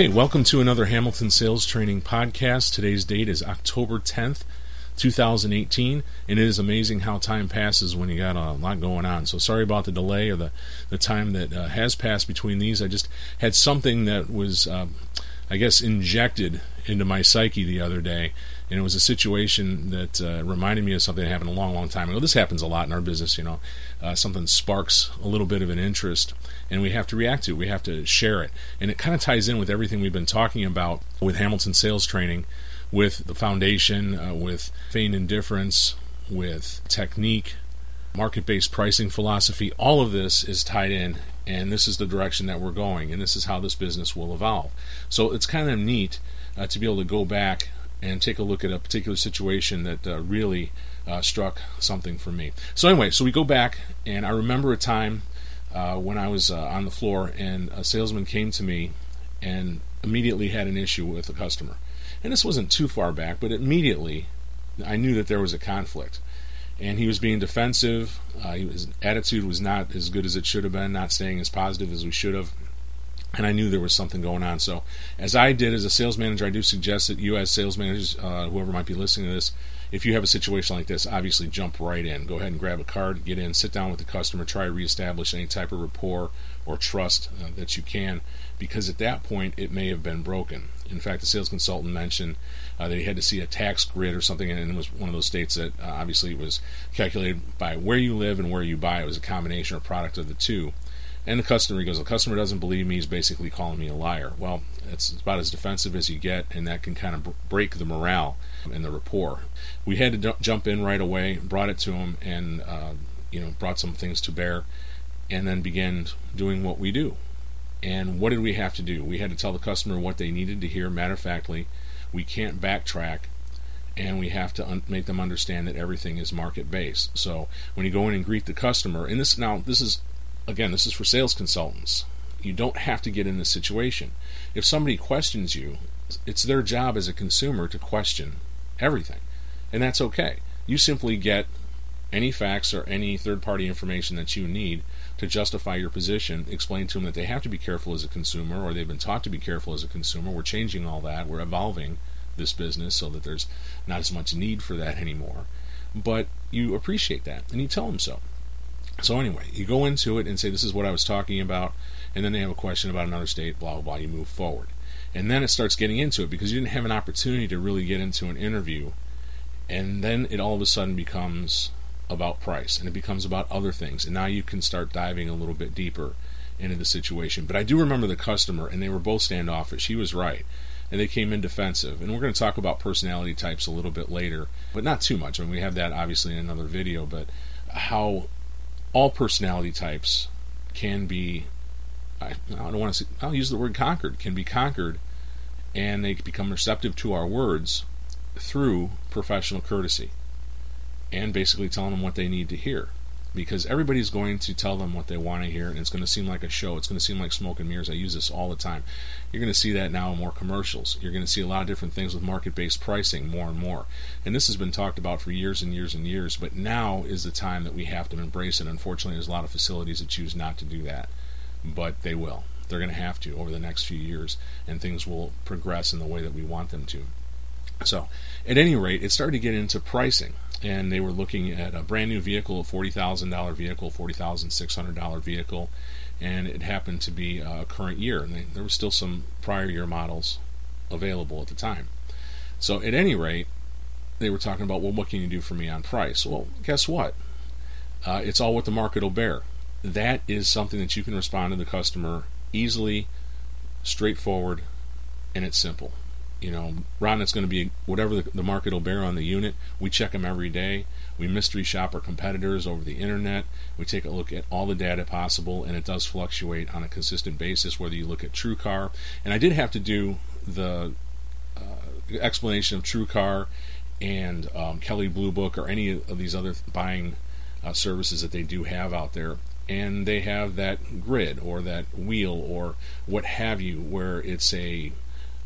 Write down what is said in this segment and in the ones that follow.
Okay, welcome to another Hamilton Sales Training podcast. Today's date is October 10th, 2018, and it is amazing how time passes when you got a lot going on. So sorry about the delay or the, the time that uh, has passed between these. I just had something that was, uh, I guess, injected into my psyche the other day, and it was a situation that uh, reminded me of something that happened a long, long time ago. This happens a lot in our business, you know. Uh, something sparks a little bit of an interest, and we have to react to it. We have to share it, and it kind of ties in with everything we've been talking about with Hamilton sales training with the foundation, uh, with feigned indifference, with technique, market based pricing philosophy. All of this is tied in, and this is the direction that we're going, and this is how this business will evolve. So it's kind of neat uh, to be able to go back and take a look at a particular situation that uh, really uh, struck something for me. So, anyway, so we go back, and I remember a time uh, when I was uh, on the floor, and a salesman came to me and immediately had an issue with a customer and this wasn't too far back, but immediately I knew that there was a conflict. And he was being defensive. Uh, his attitude was not as good as it should have been, not staying as positive as we should have. And I knew there was something going on. So, as I did as a sales manager, I do suggest that you, as sales managers, uh, whoever might be listening to this, if you have a situation like this, obviously jump right in. Go ahead and grab a card, get in, sit down with the customer, try to reestablish any type of rapport or trust uh, that you can, because at that point it may have been broken. In fact, the sales consultant mentioned uh, that he had to see a tax grid or something, and it was one of those states that uh, obviously was calculated by where you live and where you buy. It was a combination or product of the two. And the customer goes, the customer doesn't believe me. He's basically calling me a liar. Well, it's about as defensive as you get, and that can kind of break the morale and the rapport. We had to d- jump in right away, brought it to him, and uh, you know brought some things to bear, and then began doing what we do. And what did we have to do? We had to tell the customer what they needed to hear matter of factly. We can't backtrack, and we have to un- make them understand that everything is market based. So when you go in and greet the customer, and this now this is again this is for sales consultants. You don't have to get in this situation. If somebody questions you, it's their job as a consumer to question everything, and that's okay. You simply get any facts or any third party information that you need to justify your position, explain to them that they have to be careful as a consumer, or they've been taught to be careful as a consumer. We're changing all that. We're evolving this business so that there's not as much need for that anymore. But you appreciate that, and you tell them so. So anyway, you go into it and say, "This is what I was talking about," and then they have a question about another state. Blah blah blah. You move forward, and then it starts getting into it because you didn't have an opportunity to really get into an interview, and then it all of a sudden becomes about price and it becomes about other things. And now you can start diving a little bit deeper into the situation. But I do remember the customer, and they were both standoffish. He was right. And they came in defensive. And we're going to talk about personality types a little bit later, but not too much. I mean, we have that obviously in another video, but how all personality types can be, I, don't want to say, I'll use the word conquered, can be conquered, and they become receptive to our words through professional courtesy and basically telling them what they need to hear. Because everybody's going to tell them what they want to hear, and it's going to seem like a show. It's going to seem like smoke and mirrors. I use this all the time. You're going to see that now in more commercials. You're going to see a lot of different things with market based pricing more and more. And this has been talked about for years and years and years, but now is the time that we have to embrace it. Unfortunately, there's a lot of facilities that choose not to do that, but they will. They're going to have to over the next few years, and things will progress in the way that we want them to. So, at any rate, it started to get into pricing and they were looking at a brand new vehicle, a forty thousand dollar vehicle, forty thousand six hundred dollar vehicle, and it happened to be a current year, and they, there were still some prior year models available at the time. So at any rate, they were talking about, well, what can you do for me on price? Well, guess what? Uh, it's all what the market will bear. That is something that you can respond to the customer easily, straightforward, and it's simple you know, Ron, it's going to be whatever the, the, market will bear on the unit. We check them every day. We mystery shop our competitors over the internet. We take a look at all the data possible, and it does fluctuate on a consistent basis. Whether you look at TrueCar, and I did have to do the uh, explanation of TrueCar and um, Kelley Blue Book or any of these other buying uh, services that they do have out there and they have that grid or that wheel or what have you where it's a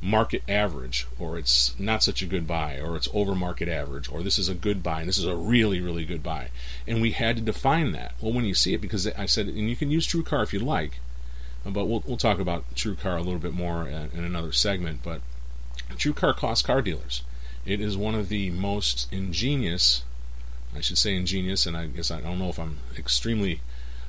market average, or it's not such a good buy, or it's over market average, or this is a good buy, and this is a really, really good buy. And we had to define that. Well, when you see it, because I said, and you can use TrueCar if you like, but we'll we'll talk about TrueCar a little bit more in, in another segment. But TrueCar costs car dealers. It is one of the most ingenious, I should say ingenious, and I guess I don't know if I'm extremely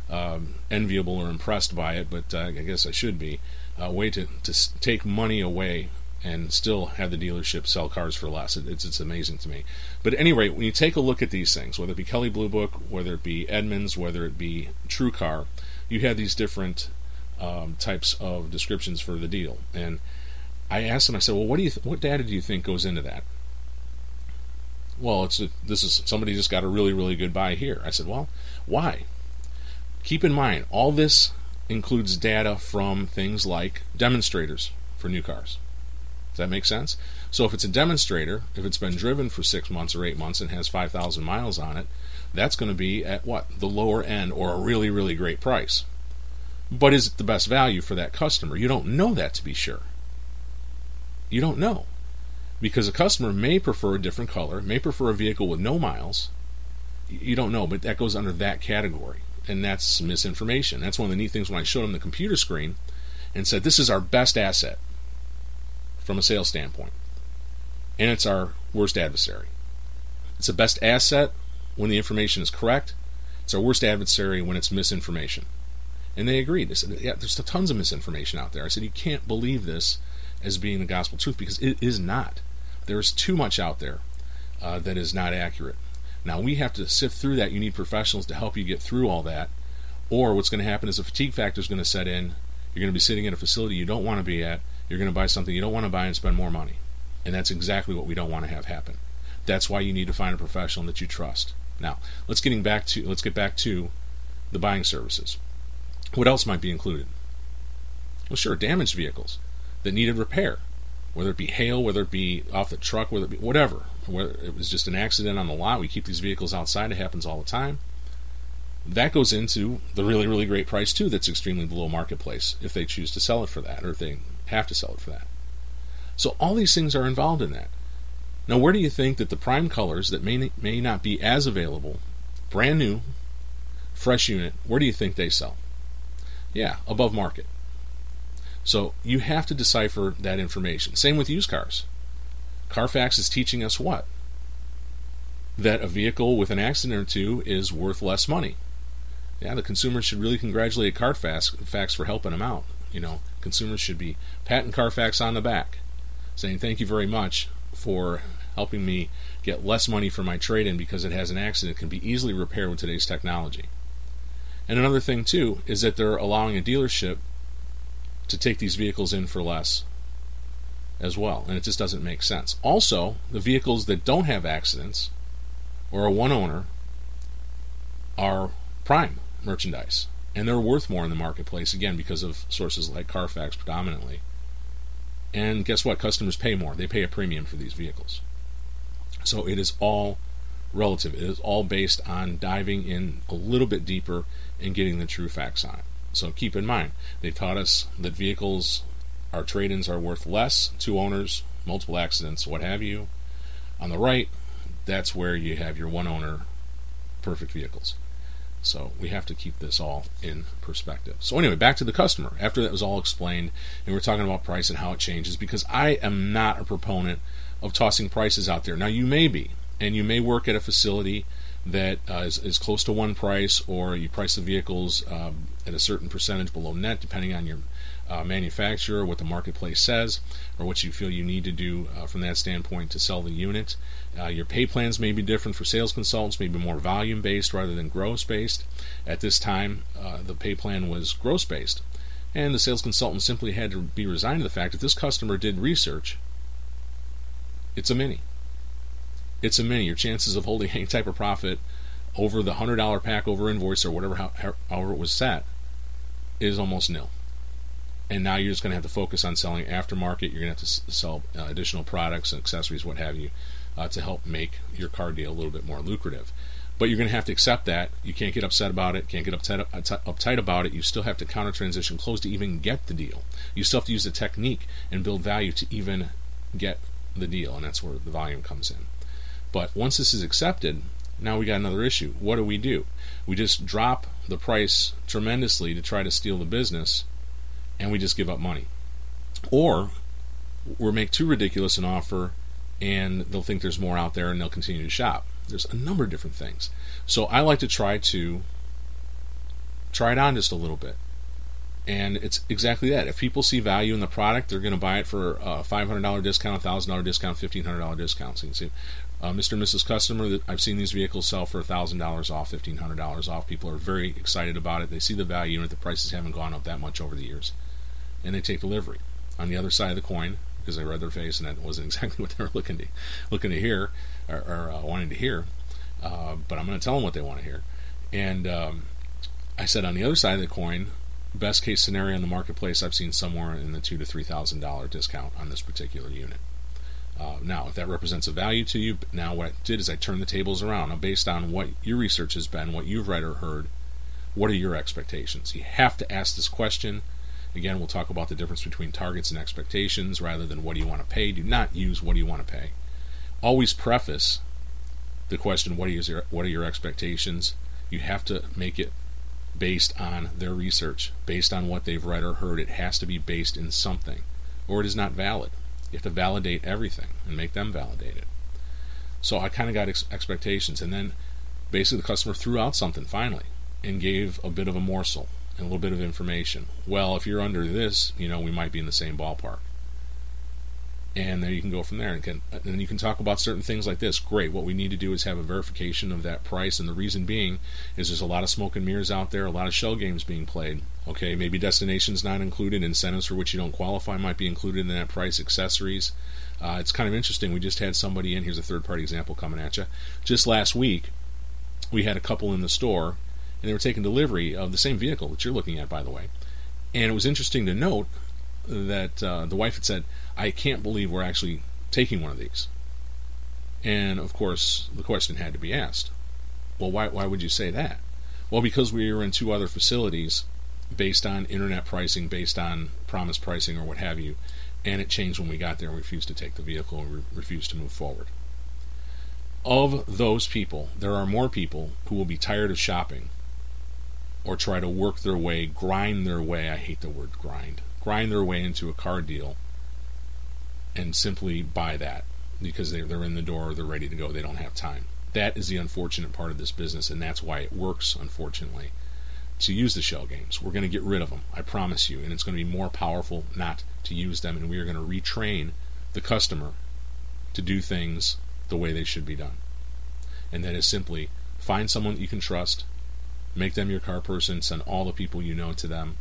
um, enviable or impressed by it, but uh, I guess I should be. A way to, to take money away and still have the dealership sell cars for less. It, it's, it's amazing to me. But at any rate, when you take a look at these things, whether it be Kelley Blue Book, whether it be Edmunds, whether it be TrueCar, you have these different um, types of descriptions for the deal. And I asked them, I said, well, what do you, th- what data do you think goes into that? Well, it's a, this is somebody just got a really really good buy here. I said, well, why? Keep in mind, all this includes data from things like demonstrators for new cars. Does that make sense? So if it's a demonstrator, if it's been driven for six months or eight months and has 5,000 miles on it, that's going to be at what? The lower end or a really, really great price. But is it the best value for that customer? You don't know that to be sure. You don't know. Because a customer may prefer a different color, may prefer a vehicle with no miles. You don't know, but that goes under that category. And that's misinformation. That's one of the neat things when I showed them the computer screen and said, This is our best asset from a sales standpoint. And it's our worst adversary. It's the best asset when the information is correct. It's our worst adversary when it's misinformation. And they agreed. They said, yeah, there's tons of misinformation out there. I said, you can't believe this as being the gospel truth because it is not. There is too much out there uh, that is not accurate. Now, we have to sift through that. You need professionals to help you get through all that. Or what's going to happen is a fatigue factor is going to set in. You're going to be sitting in a facility you don't want to be at you're going to buy something you don't want to buy and spend more money. And that's exactly what we don't want to have happen. That's why you need to find a professional that you trust. Now, let's getting back to let's get back to the buying services. What else might be included? Well, sure, damaged vehicles that needed repair, whether it be hail, whether it be off the truck, whether it be whatever. It was just an accident on the lot, we keep these vehicles outside. It happens all the time. That goes into the really, really great price too. That's extremely below marketplace if they choose to sell it for that, or if they have to sell it for that. So all these things are involved in that. Now, where do you think that the prime colors that may may not be as available, brand new, fresh unit, where do you think they sell? Yeah, above market. So you have to decipher that information. Same with used cars. Carfax is teaching us what? That a vehicle with an accident or two is worth less money. Yeah, the consumer should really congratulate Carfax for helping them out. You know, consumers should be patting Carfax on the back, saying thank you very much for helping me get less money for my trade-in because it has an accident. It can be easily repaired with today's technology. And another thing too is that they're allowing a dealership to take these vehicles in for less as well, and it just doesn't make sense. Also, the vehicles that don't have accidents or a one owner are prime merchandise and they're worth more in the marketplace again because of sources like Carfax predominantly. And guess what? Customers pay more. They pay a premium for these vehicles. So it is all relative. It is all based on diving in a little bit deeper and getting the true facts on it. So keep in mind, they taught us that vehicles, our trade ins are worth less, two owners, multiple accidents, what have you. On the right, that's where you have your one owner perfect vehicles. So we have to keep this all in perspective. So anyway, back to the customer. After that was all explained, and we're talking about price and how it changes, because I am not a proponent of tossing prices out there. Now you may be, and you may work at a facility that uh, is, is close to one price, or you price the vehicles um, at a certain percentage below net, depending on your uh, manufacturer, what the marketplace says, or what you feel you need to do uh, from that standpoint to sell the unit. Uh, your pay plans may be different for sales consultants, maybe more volume based rather than gross based. At this time, uh, the pay plan was gross based, and the sales consultant simply had to be resigned to the fact that this customer did research. It's a mini. It's a mini. Your chances of holding any type of profit over the $100 pack over invoice or whatever, however it was set, is almost nil and now you're just going to have to focus on selling aftermarket. You're going to have to sell uh, additional products and accessories, what have you, uh, to help make your car deal a little bit more lucrative. But you're going to have to accept that. You can't get upset about it. Can't get uptight, uptight about it. You still have to counter transition close to even get the deal. You still have to use the technique and build value to even get the deal, and that's where the volume comes in. But once this is accepted, now we got another issue. What do we do? We just drop the price tremendously to try to steal the business and we just give up money. Or we make too ridiculous an offer and they'll think there's more out there and they'll continue to shop. There's a number of different things. So I like to try to try it on just a little bit. And it's exactly that. If people see value in the product, they're going to buy it for a $500 discount, $1,000 discount, $1,500 discount. So you can see, uh, Mr. and Mrs. Customer, I've seen these vehicles sell for $1,000 off, $1,500 off. People are very excited about it. They see the value in it. The prices haven't gone up that much over the years. And they take delivery. On the other side of the coin, because I read their face and that wasn't exactly what they were looking to looking to hear or, or uh, wanting to hear. Uh, but I'm going to tell them what they want to hear. And um, I said on the other side of the coin, best case scenario in the marketplace, I've seen somewhere in the two to three thousand dollar discount on this particular unit. Uh, now, if that represents a value to you, now what I did is I turned the tables around. Now, based on what your research has been, what you've read or heard, what are your expectations? You have to ask this question Again, we'll talk about the difference between targets and expectations rather than what do you want to pay. Do not use what do you want to pay. Always preface the question what are your what are your expectations? You have to make it based on their research, based on what they've read or heard. It has to be based in something, or it is not valid. You have to validate everything and make them validate it. So I kind of got ex- expectations, and then basically the customer threw out something finally and gave a bit of a morsel a little bit of information. Well, if you're under this, you know, we might be in the same ballpark. And then you can go from there. And, can, and then you can talk about certain things like this. Great. What we need to do is have a verification of that price. And the reason being is there's a lot of smoke and mirrors out there, a lot of shell games being played. Okay, maybe destinations not included, incentives for which you don't qualify might be included in that price, accessories. Uh, it's kind of interesting. We just had somebody in. Here's a third party example coming at you. Just last week, we had a couple in the store and they were taking delivery of the same vehicle that you're looking at, by the way. And it was interesting to note that uh, the wife had said, "I can't believe we're actually taking one of these." And of course, the question had to be asked. Well, why why would you say that? Well, because we were in two other facilities based on internet pricing, based on promise pricing, or what have you, and it changed when we got there and refused to take the vehicle and re- refused to move forward. Of those people, there are more people who will be tired of shopping or try to work their way, grind their way, I hate the word grind, grind their way into a car deal and simply buy that because they're, they're in the door, they're ready to go, they don't have time. That is the unfortunate part of this business, and that's why it works, unfortunately, to use the shell games. We're going to get rid of them, I promise you, and it's going to be more powerful not to use them, and we are going to retrain the customer to do things the way they should be done. And that is simply find someone that you can trust, Make them your car person, send all the people you know to them,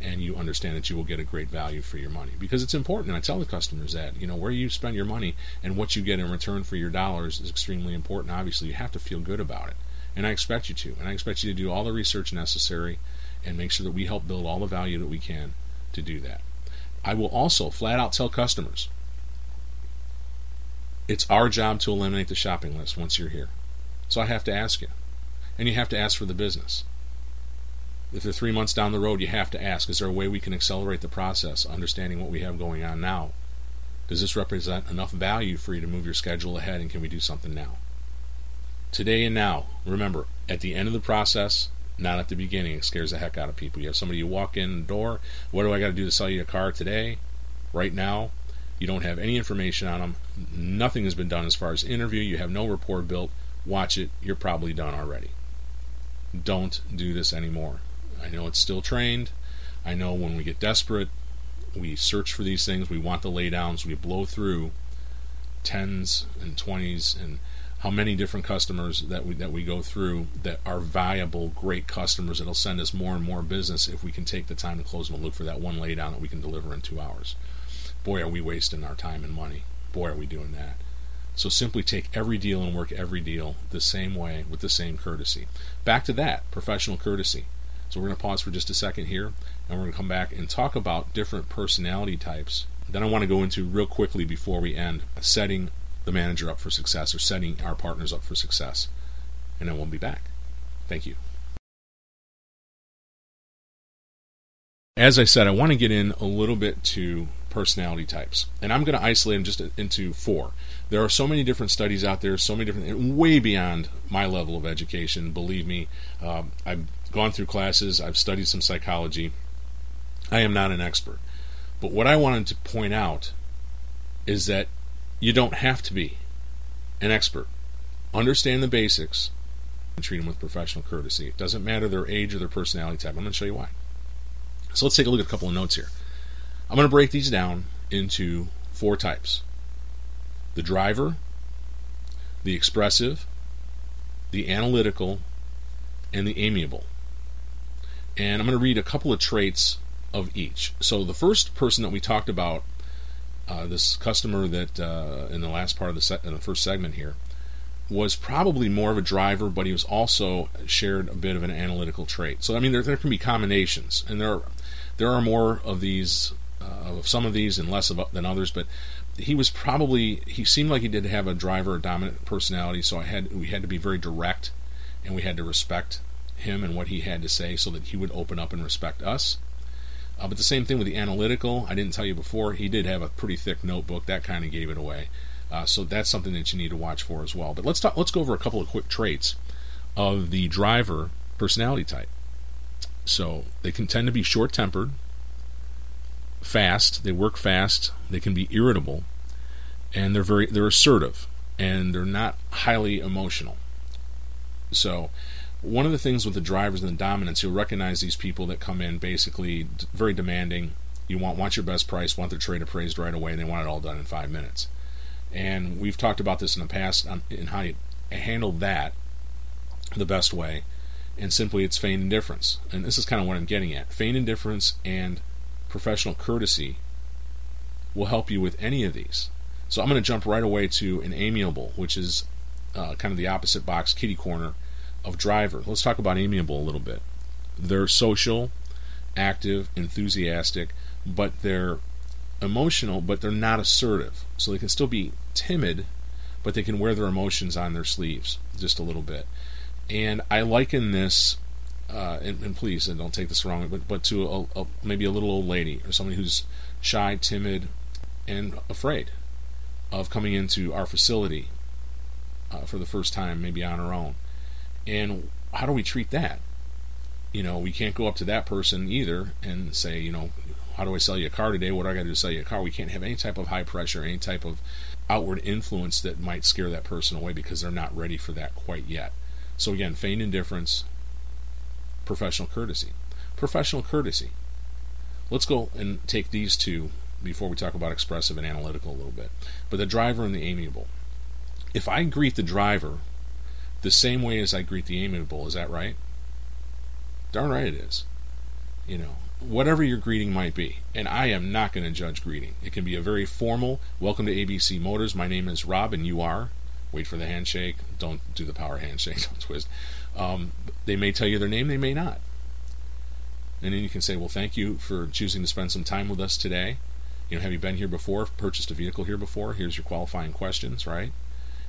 and you understand that you will get a great value for your money. Because it's important, and I tell the customers that, you know, where you spend your money and what you get in return for your dollars is extremely important. Obviously, you have to feel good about it. And I expect you to. And I expect you to do all the research necessary and make sure that we help build all the value that we can to do that. I will also flat out tell customers it's our job to eliminate the shopping list once you're here. So I have to ask you and you have to ask for the business. If they're three months down the road, you have to ask is there a way we can accelerate the process, understanding what we have going on now? Does this represent enough value for you to move your schedule ahead, and can we do something now? Today and now, remember, at the end of the process, not at the beginning, it scares the heck out of people. You have somebody you walk in the door, what do I got to do to sell you a car today? Right now, you don't have any information on them. Nothing has been done as far as interview. You have no rapport built. Watch it. You're probably done already don't do this anymore. I know it's still trained. I know when we get desperate, we search for these things. We want the laydowns. We blow through tens and twenties and how many different customers that we that we go through that are valuable, great customers that'll send us more and more business if we can take the time to close them and look for that one laydown that we can deliver in two hours. Boy, are we wasting our time and money. Boy, are we doing that. So simply take every deal and work every deal the same way with the same courtesy. Back to that professional courtesy. So we're going to pause for just a second here, and we're going to come back and talk about different personality types. Then I want to go into real quickly before we end setting the manager up for success or setting our partners up for success. And then we'll be back. Thank you. As I said, I want to get in a little bit to personality types. And I'm going to isolate them just into four. There are so many different studies out there, so many different, way beyond my level of education. Believe me, um, I've gone through classes, I've studied some psychology. I am not an expert. But what I wanted to point out is that you don't have to be an expert. Understand the basics and treat them with professional courtesy. It doesn't matter their age or their personality type. I'm going to show you why. So let's take a look at a couple of notes here. I'm going to break these down into four types the driver, the expressive, the analytical, and the amiable. And I'm going to read a couple of traits of each. So the first person that we talked about, uh, this customer that uh, in the last part of the se- in the first segment here, was probably more of a driver, but he was also shared a bit of an analytical trait. So I mean, there, there can be combinations, and there are, there are more of these, uh, of some of these, and less of, than others. But he was probably he seemed like he did have a driver or dominant personality. So I had we had to be very direct, and we had to respect him and what he had to say, so that he would open up and respect us. Uh, but the same thing with the analytical. I didn't tell you before. He did have a pretty thick notebook. That kind of gave it away. Uh, so that's something that you need to watch for as well. But let's talk. Let's go over a couple of quick traits of the driver personality type. So they can tend to be short-tempered, fast. They work fast. They can be irritable, and they're very they're assertive, and they're not highly emotional. So one of the things with the drivers and the dominants, you'll recognize these people that come in basically very demanding. You want want your best price, want their trade appraised right away, and they want it all done in five minutes. And we've talked about this in the past on, in how you handle that the best way. And simply, it's feigned indifference. And this is kind of what I'm getting at. Feigned indifference and professional courtesy will help you with any of these. So I'm going to jump right away to an amiable, which is uh, kind of the opposite box, kitty corner of driver. Let's talk about amiable a little bit. They're social, active, enthusiastic, but they're emotional, but they're not assertive. So they can still be timid, but they can wear their emotions on their sleeves just a little bit. And I liken this, uh, and, and, please, and don't take this wrong, but but to a, a, maybe a little old lady or somebody who's shy, timid, and afraid of coming into our facility uh, for the first time, maybe on her own. And how do we treat that? You know, we can't go up to that person either and say, you know, how do I sell you a car today? What do I got to do to sell you a car? We can't have any type of high pressure, any type of outward influence that might scare that person away because they're not ready for that quite yet. So again, feigned indifference, professional courtesy. Professional courtesy. Let's go and take these two before we talk about expressive and analytical a little bit. But the driver and the amiable. If I greet the driver the same way as I greet the amiable, is that right? Darn right it is. You know, whatever your greeting might be. And I am not going to judge greeting. It can be a very formal, welcome to ABC Motors. My name is Rob, and you are. Wait for the handshake. Don't do the power handshake. Don't twist. Um, they may tell you their name, they may not. And then you can say, well, thank you for choosing to spend some time with us today. You know, have you been here before? Purchased a vehicle here before? Here's your qualifying questions, right?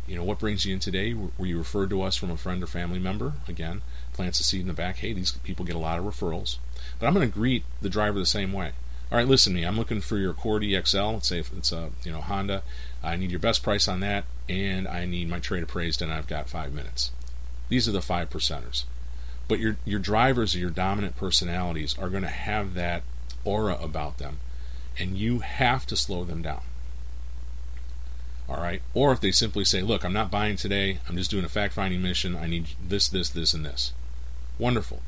You know, what brings you in today? Were you referred to us from a friend or family member? Again, plants a seed in the back. Hey, these people get a lot of referrals. But I'm going to greet the driver the same way. All right, listen to me. I'm looking for your Accord EXL. Let's say if it's a you know Honda. I need your best price on that, and I need my trade appraised, and I've got five minutes. These are the five percenters. But your your drivers or your dominant personalities are going to have that aura about them, and you have to slow them down. All right. Or if they simply say, "Look, I'm not buying today. I'm just doing a fact-finding mission. I need this, this, this, and this." Wonderful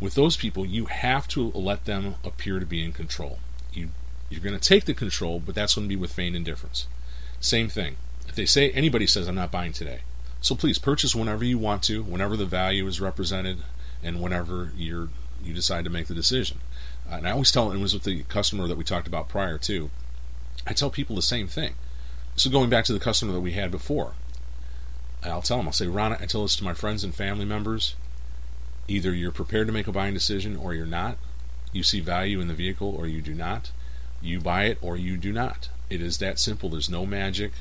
with those people, you have to let them appear to be in control. You you're going to take the control, but that's going to be with feigned indifference. Same thing. If they say anybody says I'm not buying today, so please purchase whenever you want to, whenever the value is represented, and whenever you're you decide to make the decision. Uh, and I always tell, and it was with the customer that we talked about prior too. I tell people the same thing. So going back to the customer that we had before, I'll tell them, I'll say, Ron, I tell this to my friends and family members. Either you're prepared to make a buying decision or you're not. You see value in the vehicle or you do not. You buy it or you do not. It is that simple. There's no magic.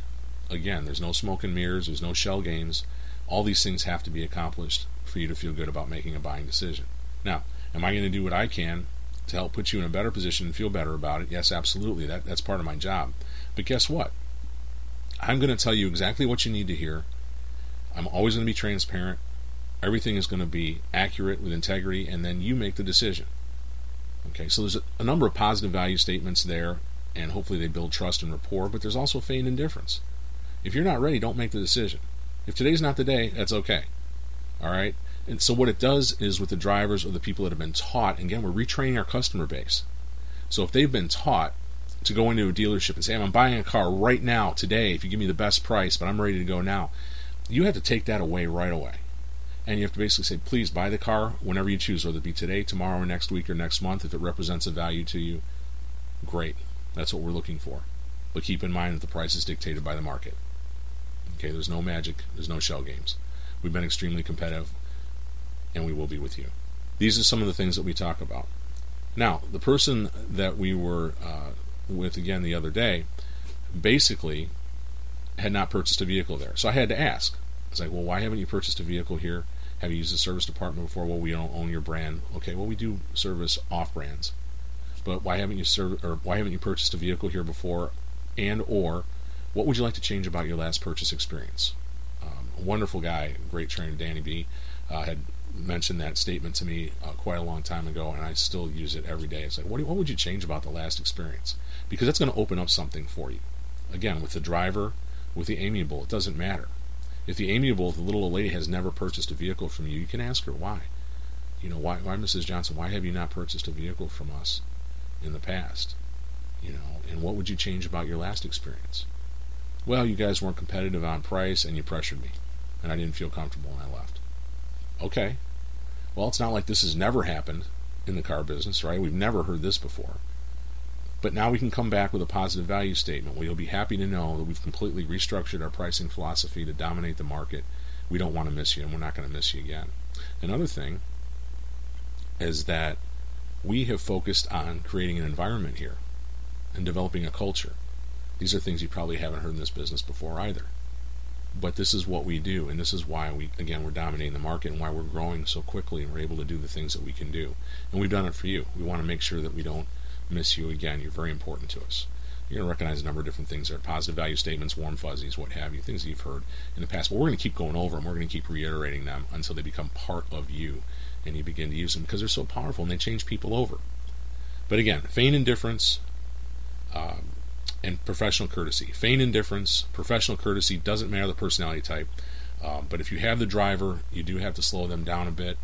Again, there's no smoke and mirrors, there's no shell games. All these things have to be accomplished for you to feel good about making a buying decision. Now, am I going to do what I can to help put you in a better position and feel better about it? Yes, absolutely. That, that's part of my job. But guess what? I'm going to tell you exactly what you need to hear. I'm always going to be transparent. Everything is going to be accurate with integrity, and then you make the decision. Okay, so there's a, a number of positive value statements there, and hopefully they build trust and rapport, but there's also feigned indifference. If you're not ready, don't make the decision. If today's not the day, that's okay. All right? And so what it does is with the drivers or the people that have been taught, again, we're retraining our customer base. So if they've been taught to go into a dealership and say, I'm buying a car right now, today, if you give me the best price, but I'm ready to go now, you have to take that away right away. And you have to basically say, please buy the car whenever you choose, whether it be today, tomorrow, or next week, or next month. If it represents a value to you, great. That's what we're looking for. But keep in mind that the price is dictated by the market. Okay, there's no magic, there's no shell games. We've been extremely competitive, and we will be with you. These are some of the things that we talk about. Now, the person that we were uh, with again the other day basically had not purchased a vehicle there. So I had to ask. I was like, well, why haven't you purchased a vehicle here? Have you used the service department before? Well, we don't own your brand. Okay, well, we do service off brands. But why haven't you served or why haven't you purchased a vehicle here before? And or what would you like to change about your last purchase experience? Um, wonderful guy, great trainer, Danny B, uh, had mentioned that statement to me uh, quite a long time ago, and I still use it every day. It's like, what, what would you change about the last experience? Because that's going to open up something for you. Again, with the driver, with the amiable, it doesn't matter. If the amiable, the little old lady has never purchased a vehicle from you, you can ask her why. You know, why, why, Mrs. Johnson, why have you not purchased a vehicle from us in the past? You know, and what would you change about your last experience? Well, you guys weren't competitive on price and you pressured me, and I didn't feel comfortable and I left. Okay. Well, it's not like this has never happened in the car business, right? We've never heard this before. But now we can come back with a positive value statement where you'll be happy to know that we've completely restructured our pricing philosophy to dominate the market. We don't want to miss you, and we're not going to miss you again. Another thing is that we have focused on creating an environment here and developing a culture. These are things you probably haven't heard in this business before either. But this is what we do, and this is why we, again, we're dominating the market and why we're growing so quickly and we're able to do the things that we can do. And we've done it for you. We want to make sure that we don't miss you again. You're very important to us. You're going to recognize a number of different things there positive value statements, warm fuzzies, what have you, things you've heard in the past. But we're going to keep going over them. We're going to keep reiterating them until they become part of you and you begin to use them because they're so powerful and they change people over. But again, feign indifference um, and professional courtesy. Feign indifference, professional courtesy doesn't matter the personality type. Um, but if you have the driver, you do have to slow them down a bit.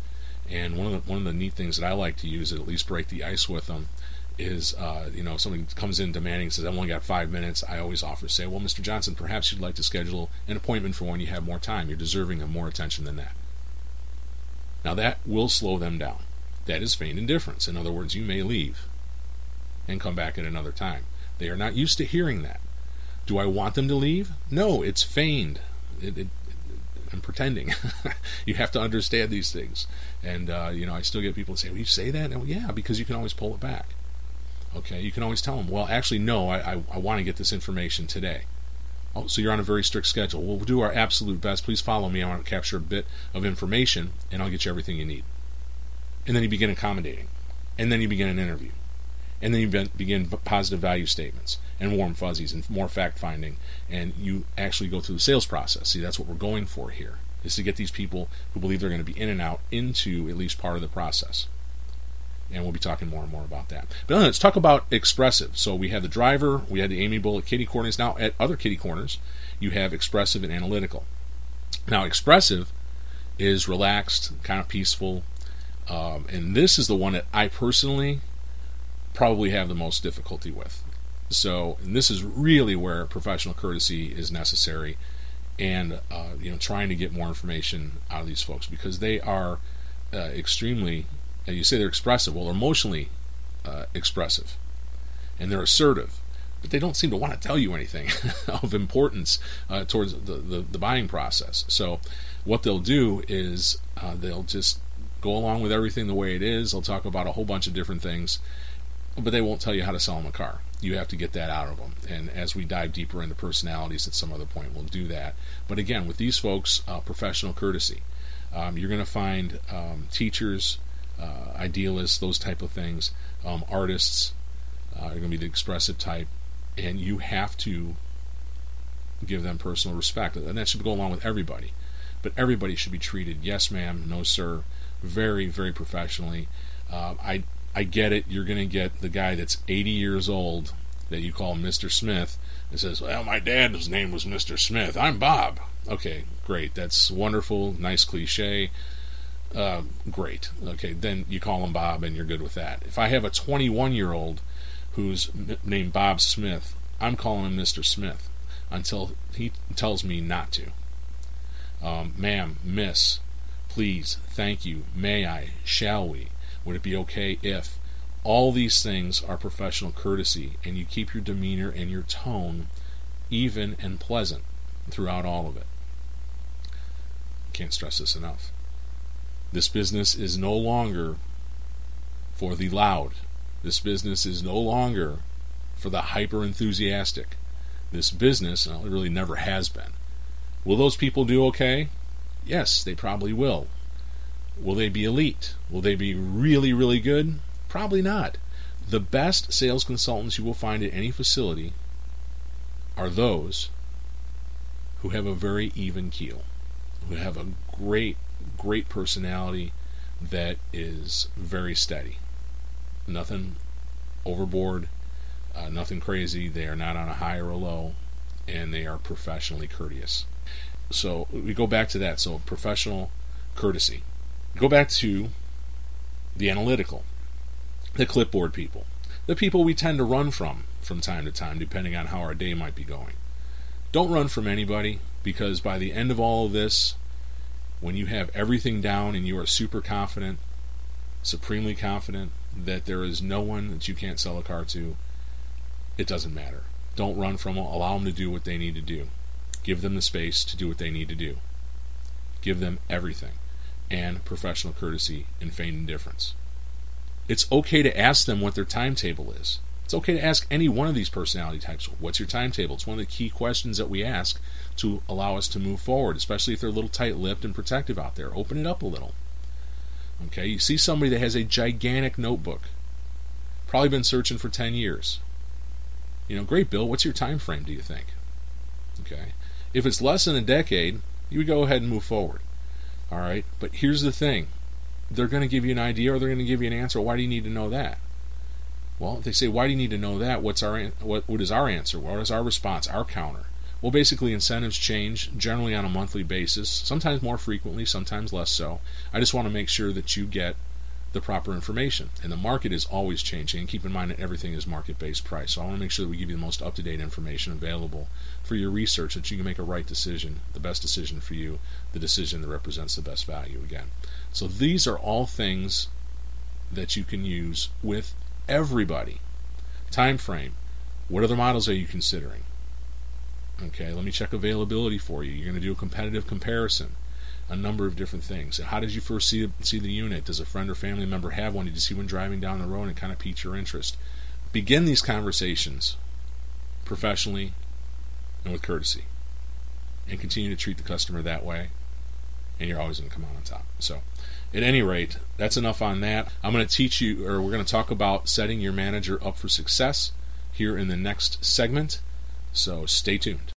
And one of the one of the neat things that I like to use, at least break the ice with them, is uh, you know if somebody comes in demanding says I've only got five minutes, I always offer to say, well, Mr. Johnson, perhaps you'd like to schedule an appointment for when you have more time. You're deserving of more attention than that. Now that will slow them down. That is feigned indifference. In other words, you may leave and come back at another time. They are not used to hearing that. Do I want them to leave? No, it's feigned. It, it, I'm pretending. you have to understand these things. And, uh, you know, I still get people to say, you say that? And, well, yeah, because you can always pull it back. Okay, you can always tell them, well, actually, no, I, I, I want to get this information today. Oh, so you're on a very strict schedule. We'll do our absolute best. Please follow me. I want to capture a bit of information, and I'll get you everything you need. And then you begin accommodating. And then you begin an interview. And then you begin positive value statements and warm fuzzies and more fact finding. And you actually go through the sales process. See, that's what we're going for here, is to get these people who believe they're going to be in and out into at least part of the process and we'll be talking more and more about that. But let's talk about expressive. So we had the driver, we had the amiable at kitty corners. Now at other kitty corners, you have expressive and analytical. Now expressive is relaxed, kind of peaceful, um, and this is the one that I personally probably have the most difficulty with. So this is really where professional courtesy is necessary, and uh, you know trying to get more information out of these folks because they are uh, extremely you say they're expressive. Well, they're emotionally uh, expressive, and they're assertive, but they don't seem to want to tell you anything of importance uh, towards the, the, the, buying process. So, what they'll do is uh, they'll just go along with everything the way it is. They'll talk about a whole bunch of different things, but they won't tell you how to sell them a car. You have to get that out of them. And as we dive deeper into personalities at some other point, we'll do that. But again, with these folks, uh, professional courtesy. Um, you're going to find um, teachers, uh, idealists, those type of things. Um, artists uh, are going to be the expressive type, and you have to give them personal respect, and that should go along with everybody. But everybody should be treated, yes, ma'am, no, sir, very, very professionally. Uh, I I get it. You're going to get the guy that's 80 years old that you call Mr. Smith and says, Well, my dad's name was Mr. Smith. I'm Bob. Okay, great. That's wonderful. Nice cliche. Uh, great. Okay, then you call him Bob and you're good with that. If I have a 21 year old who's named Bob Smith, I'm calling him Mr. Smith until he tells me not to. Um, ma'am, miss, please, thank you, may I, shall we, would it be okay if? All these things are professional courtesy, and you keep your demeanor and your tone even and pleasant throughout all of it. Can't stress this enough. This business is no longer for the loud. This business is no longer for the hyper enthusiastic. This business, well, it really never has been. Will those people do okay? Yes, they probably will. Will they be elite? Will they be really, really good? Probably not. The best sales consultants you will find at any facility are those who have a very even keel, who have a great, great personality that is very steady. Nothing overboard, uh, nothing crazy. They are not on a high or a low, and they are professionally courteous. So we go back to that. So professional courtesy. Go back to the analytical, the clipboard people, the people we tend to run from from time to time, depending on how our day might be going. Don't run from anybody because by the end of all of this, when you have everything down and you are super confident, supremely confident that there is no one that you can't sell a car to, it doesn't matter. Don't run from them. Allow them to do what they need to do. Give them the space to do what they need to do. Give them everything and professional courtesy and feigned indifference. It's okay to ask them what their timetable is. It's okay to ask any one of these personality types, what's your timetable? It's one of the key questions that we ask to allow us to move forward, especially if they're a little tight lipped and protective out there. Open it up a little. Okay, you see somebody that has a gigantic notebook, probably been searching for 10 years. You know, great, Bill, what's your time frame, do you think? Okay. If it's less than a decade, you would go ahead and move forward. All right, but here's the thing they're going to give you an idea or they're going to give you an answer. Why do you need to know that? Well, if they say, "Why do you need to know that?" What's our what? What is our answer? What is our response? Our counter? Well, basically, incentives change generally on a monthly basis. Sometimes more frequently, sometimes less so. I just want to make sure that you get the proper information. And the market is always changing. And keep in mind that everything is market-based price. So I want to make sure that we give you the most up-to-date information available for your research, so that you can make a right decision, the best decision for you, the decision that represents the best value. Again, so these are all things that you can use with everybody. Time frame. What other models are you considering? Okay, let me check availability for you. You're going to do a competitive comparison, a number of different things. How did you first see see the unit? Does a friend or family member have one? Did you see one driving down the road and kind of piqued your interest? Begin these conversations professionally and with courtesy, and continue to treat the customer that way, and you're always going to come out on top. So, at any rate, that's enough on that. I'm going to teach you, or we're going to talk about setting your manager up for success here in the next segment. So stay tuned.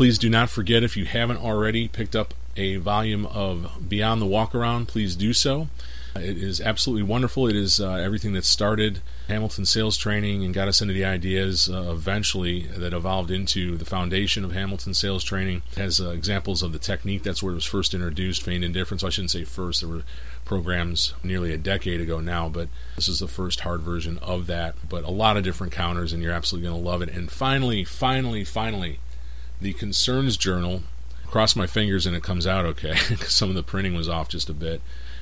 Please do not forget if you haven't already picked up a volume of Beyond the Walkaround, please do so. It is absolutely wonderful. It is uh, everything that started Hamilton sales training and got us into the ideas uh, eventually that evolved into the foundation of Hamilton sales training. It has uh, examples of the technique. That's where it was first introduced, feigned indifference. I shouldn't say first. There were programs nearly a decade ago now, but this is the first hard version of that. But a lot of different counters, and you're absolutely going to love it. And finally, finally, finally, the Concerns Journal. Cross my fingers and it comes out okay because some of the printing was off just a bit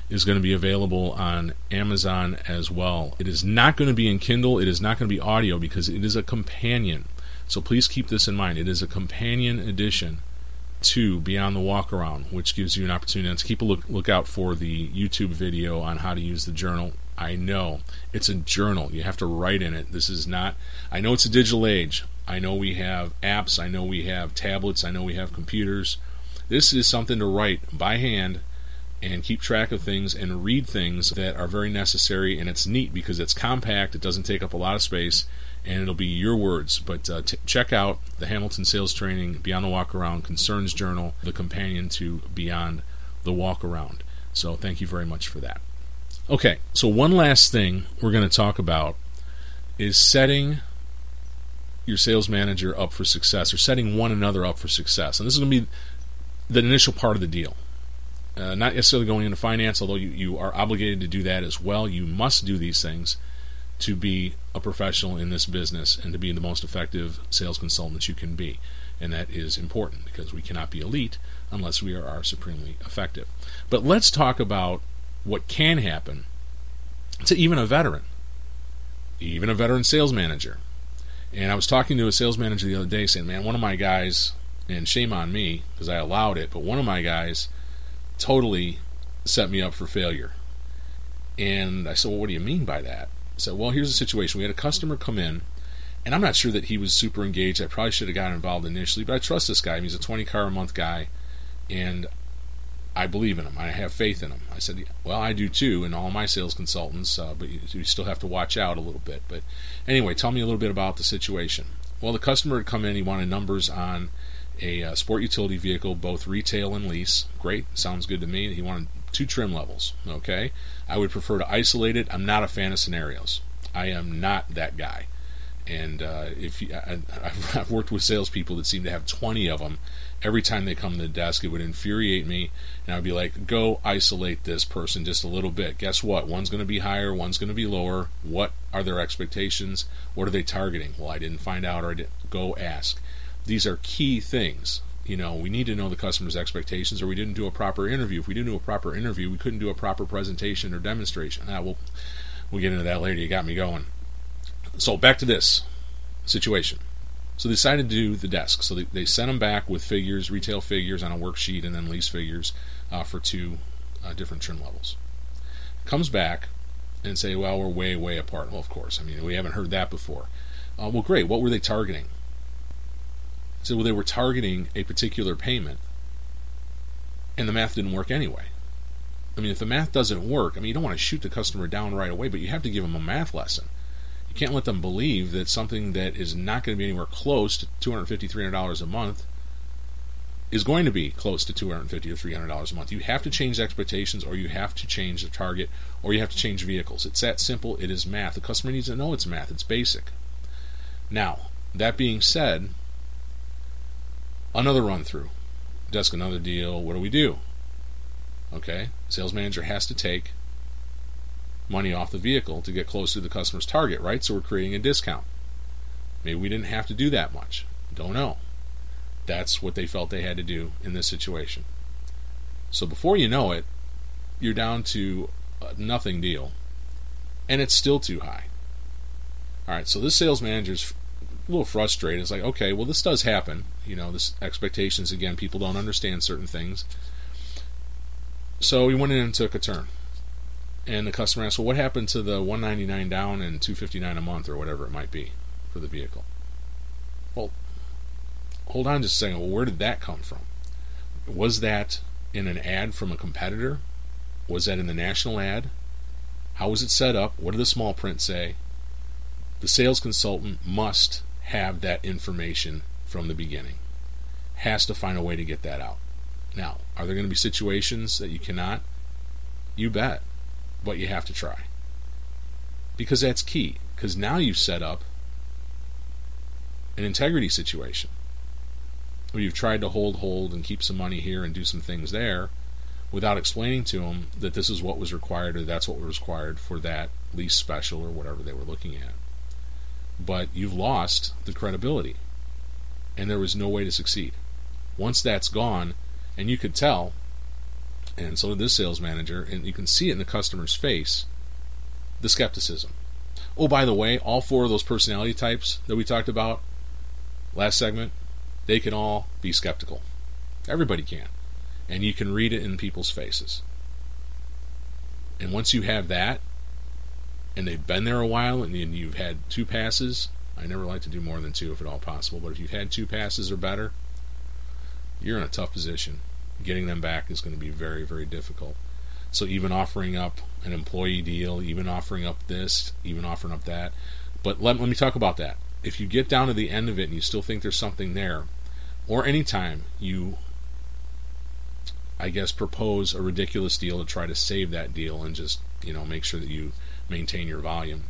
is going to be available on Amazon as well. It is not going to be in Kindle, it is not going to be audio because it is a companion. So please keep this in mind. It is a companion edition to Beyond the Walkaround, which gives you an opportunity to keep a look, look out for the YouTube video on how to use the journal. I know it's a journal. You have to write in it. This is not, I know it's a digital age. I know we have apps. I know we have tablets. I know we have computers. This is something to write by hand and keep track of things and read things that are very necessary. And it's neat because it's compact, it doesn't take up a lot of space, and it'll be your words. But uh, t- check out the Hamilton Sales Training Beyond the Walk Around Concerns Journal, the companion to Beyond the Walk Around. So thank you very much for that. Okay, so one last thing we're going to talk about is setting your sales manager up for success or setting one another up for success. And this is going to be the initial part of the deal. Uh, not necessarily going into finance, although you, you are obligated to do that as well. You must do these things to be a professional in this business and to be the most effective sales consultant you can be. And that is important because we cannot be elite unless we are supremely effective. But let's talk about what can happen to even a veteran, even a veteran sales manager. And I was talking to a sales manager the other day saying, man, one of my guys, and shame on me because I allowed it, but one of my guys totally set me up for failure. And I said, well, what do you mean by that? I said, well, here's the situation. We had a customer come in, and I'm not sure that he was super engaged. I probably should have gotten involved initially, but I trust this guy. He's a 20 car a month guy, and I believe in them. I have faith in them. I said, well, I do too, and all my sales consultants, uh, but you, you, still have to watch out a little bit. But anyway, tell me a little bit about the situation. Well, the customer had come in. He wanted numbers on a uh, sport utility vehicle, both retail and lease. Great, sounds good to me. He wanted two trim levels. Okay, I would prefer to isolate it. I'm not a fan of scenarios. I am not that guy. And uh, if you, I, have worked with salespeople that seem to have 20 of them, every time they come to the desk, it would infuriate me, and I'd be like, "Go isolate this person just a little bit." Guess what? One's going to be higher, one's going to be lower. What are their expectations? What are they targeting? Well, I didn't find out, or I didn't go ask. These are key things. You know, we need to know the customer's expectations, or we didn't do a proper interview. If we didn't do a proper interview, we couldn't do a proper presentation or demonstration. Ah, we'll we'll get into that later. You got me going. So back to this situation. So they decided to do the desk. So they, they sent them back with figures, retail figures on a worksheet, and then lease figures uh, for two uh, different trim levels. Comes back and say, well, we're way, way apart. Well, of course. I mean, we haven't heard that before. Uh, well, great. What were they targeting? So, well, they were targeting a particular payment, and the math didn't work anyway. I mean, if the math doesn't work, I mean, you don't want to shoot the customer down right away, but you have to give them a math lesson. You can't let them believe that something that is not going to be anywhere close to $250, $300 a month is going to be close to 250 or $300 a month. You have to change expectations, or you have to change the target, or you have to change vehicles. It's that simple. It is math. The customer needs to know it's math. It's basic. Now, that being said, another run through. Desk another deal. What do we do? Okay, sales manager has to take money off the vehicle to get close to the customer's target, right? So we're creating a discount. Maybe we didn't have to do that much. Don't know. That's what they felt they had to do in this situation. So before you know it, you're down to a nothing deal, and it's still too high. All right, so this sales manager's a little frustrated. It's like, okay, well, this does happen. You know, this expectations again. People don't understand certain things. So he went in and took a turn and the customer asks, "Well, what happened to the 199 down and 259 a month, or whatever it might be, for the vehicle?" Well, hold on just a second. Well, where did that come from? Was that in an ad from a competitor? Was that in the national ad? How was it set up? What did the small print say? The sales consultant must have that information from the beginning. Has to find a way to get that out. Now, are there going to be situations that you cannot? You bet but you have to try. Because that's key. Because now you've set up an integrity situation where you've tried to hold hold and keep some money here and do some things there without explaining to them that this is what was required or that's what was required for that lease special or whatever they were looking at. But you've lost the credibility and there was no way to succeed. Once that's gone, and you could tell and so did this sales manager, and you can see it in the customer's face the skepticism. Oh, by the way, all four of those personality types that we talked about last segment, they can all be skeptical. Everybody can. And you can read it in people's faces. And once you have that, and they've been there a while, and you've had two passes, I never like to do more than two if at all possible, but if you've had two passes or better, you're in a tough position getting them back is going to be very, very difficult. So even offering up an employee deal, even offering up this, even offering up that. But let, let me talk about that. If you get down to the end of it and you still think there's something there, or anytime you, I guess, propose a ridiculous deal to try to save that deal and just you know make sure that you maintain your volume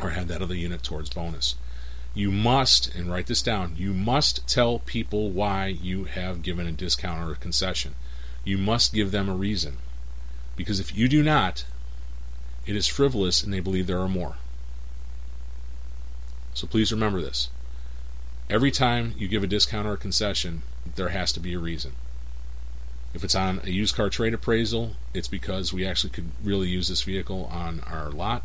or have that other unit towards bonus. You must, and write this down, you must tell people why you have given a discount or a concession. You must give them a reason. Because if you do not, it is frivolous and they believe there are more. So please remember this. Every time you give a discount or a concession, there has to be a reason. If it's on a used car trade appraisal, it's because we actually could really use this vehicle on our lot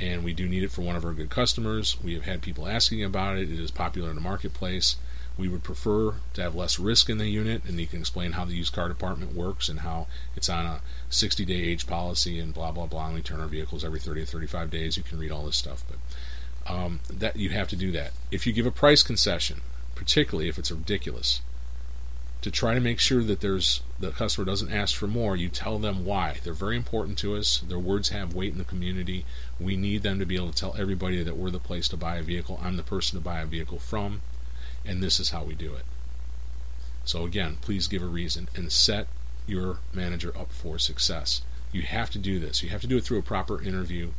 and we do need it for one of our good customers. We have had people asking about it. It is popular in the marketplace. We would prefer to have less risk in the unit, and you can explain how the used car department works and how it's on a 60 day age policy and blah, blah, blah. And we turn our vehicles every 30 or 35 days. You can read all this stuff, but um, that you have to do that. If you give a price concession, particularly if it's ridiculous, to try to make sure that there's the customer doesn't ask for more, you tell them why. They're very important to us. Their words have weight in the community. We need them to be able to tell everybody that we're the place to buy a vehicle. I'm the person to buy a vehicle from, and this is how we do it. So again, please give a reason and set your manager up for success. You have to do this. You have to do it through a proper interview,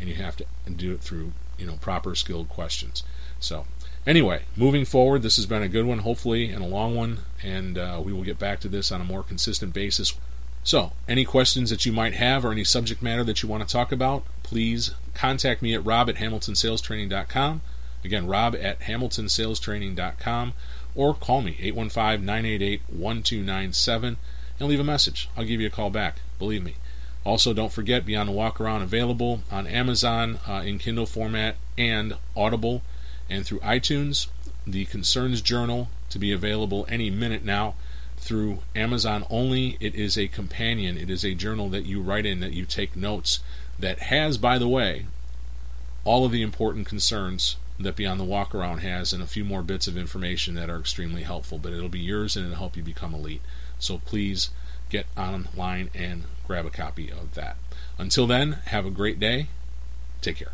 and you have to do it through you know proper skilled questions. So Anyway, moving forward, this has been a good one, hopefully, and a long one, and uh, we will get back to this on a more consistent basis. So, any questions that you might have or any subject matter that you want to talk about, please contact me at rob at hamiltonsalestraining.com. Again, rob at hamiltonsalestraining.com, or call me 815 988 1297 and leave a message. I'll give you a call back, believe me. Also, don't forget Beyond the Walk Around available on Amazon uh, in Kindle format and Audible and through iTunes, the Concerns Journal to be available any minute now through Amazon only. It is a companion, it is a journal that you write in, that you take notes, that has, by the way, all of the important concerns that Beyond the Walk Around has and a few more bits of information that are extremely helpful. But it'll be yours and it'll help you become elite. So please get online and grab a copy of that. Until then, have a great day. Take care.